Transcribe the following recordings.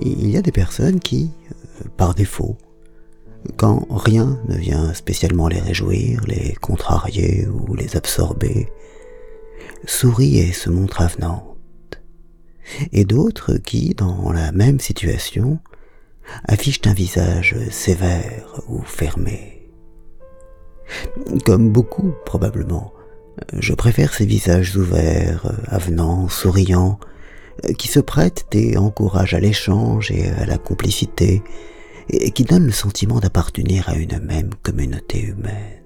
il y a des personnes qui, euh, par défaut, quand rien ne vient spécialement les réjouir, les contrarier ou les absorber, sourient et se montrent avenantes. Et d'autres qui, dans la même situation, affichent un visage sévère ou fermé. Comme beaucoup, probablement, je préfère ces visages ouverts, avenants, souriants, qui se prêtent et encouragent à l'échange et à la complicité, et qui donnent le sentiment d'appartenir à une même communauté humaine.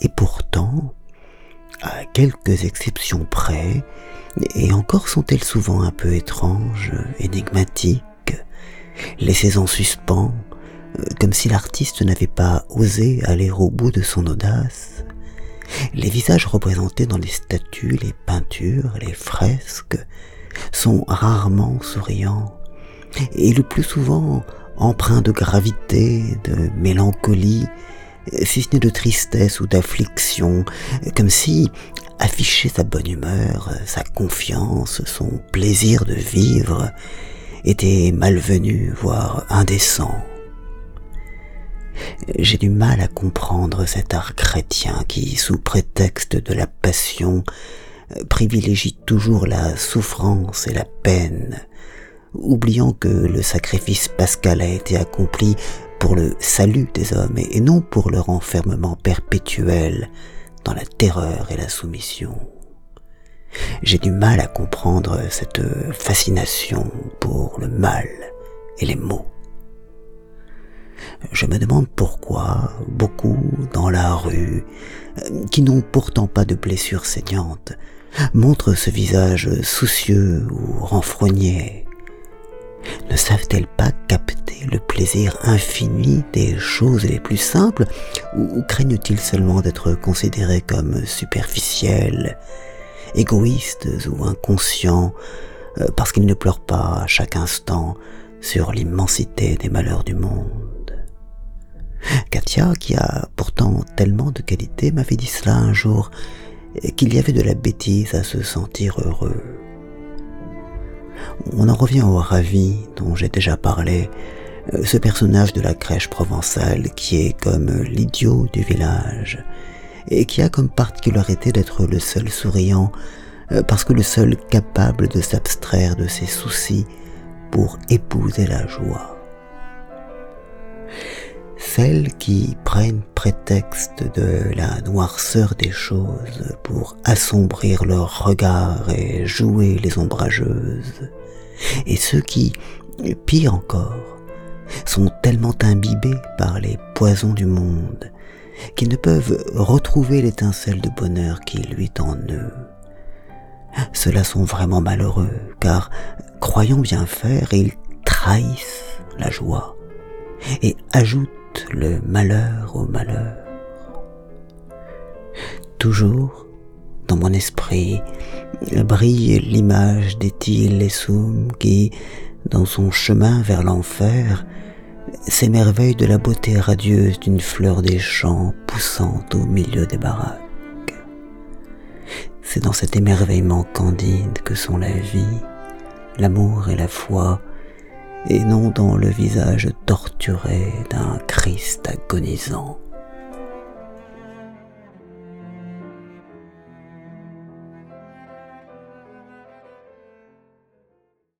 Et pourtant, à quelques exceptions près, et encore sont-elles souvent un peu étranges, énigmatiques, laissées en suspens, comme si l'artiste n'avait pas osé aller au bout de son audace, les visages représentés dans les statues, les peintures, les fresques sont rarement souriants et le plus souvent empreints de gravité, de mélancolie, si ce n'est de tristesse ou d'affliction, comme si afficher sa bonne humeur, sa confiance, son plaisir de vivre était malvenu, voire indécent. J'ai du mal à comprendre cet art chrétien qui, sous prétexte de la passion, privilégie toujours la souffrance et la peine, oubliant que le sacrifice pascal a été accompli pour le salut des hommes et non pour leur enfermement perpétuel dans la terreur et la soumission. J'ai du mal à comprendre cette fascination pour le mal et les maux. Je me demande pourquoi beaucoup dans la rue, qui n'ont pourtant pas de blessures saignantes, montrent ce visage soucieux ou renfrogné. Ne savent-elles pas capter le plaisir infini des choses les plus simples ou craignent-ils seulement d'être considérés comme superficiels, égoïstes ou inconscients euh, parce qu'ils ne pleurent pas à chaque instant sur l'immensité des malheurs du monde? Katia, qui a pourtant tellement de qualités, m'avait dit cela un jour, qu'il y avait de la bêtise à se sentir heureux. On en revient au ravi dont j'ai déjà parlé, euh, ce personnage de la crèche provençale qui est comme l'idiot du village, et qui a comme particularité d'être le seul souriant, euh, parce que le seul capable de s'abstraire de ses soucis pour épouser la joie qui prennent prétexte de la noirceur des choses pour assombrir leur regard et jouer les ombrageuses, et ceux qui, pire encore, sont tellement imbibés par les poisons du monde qu'ils ne peuvent retrouver l'étincelle de bonheur qui luit en eux. Ceux-là sont vraiment malheureux, car, croyant bien faire, ils trahissent la joie et ajoutent le malheur au malheur. Toujours, dans mon esprit, brille l'image d'Étile Soum qui, dans son chemin vers l'enfer, s'émerveille de la beauté radieuse d'une fleur des champs poussant au milieu des baraques. C'est dans cet émerveillement candide que sont la vie, l'amour et la foi, et non dans le visage torturé d'un Christ agonisant.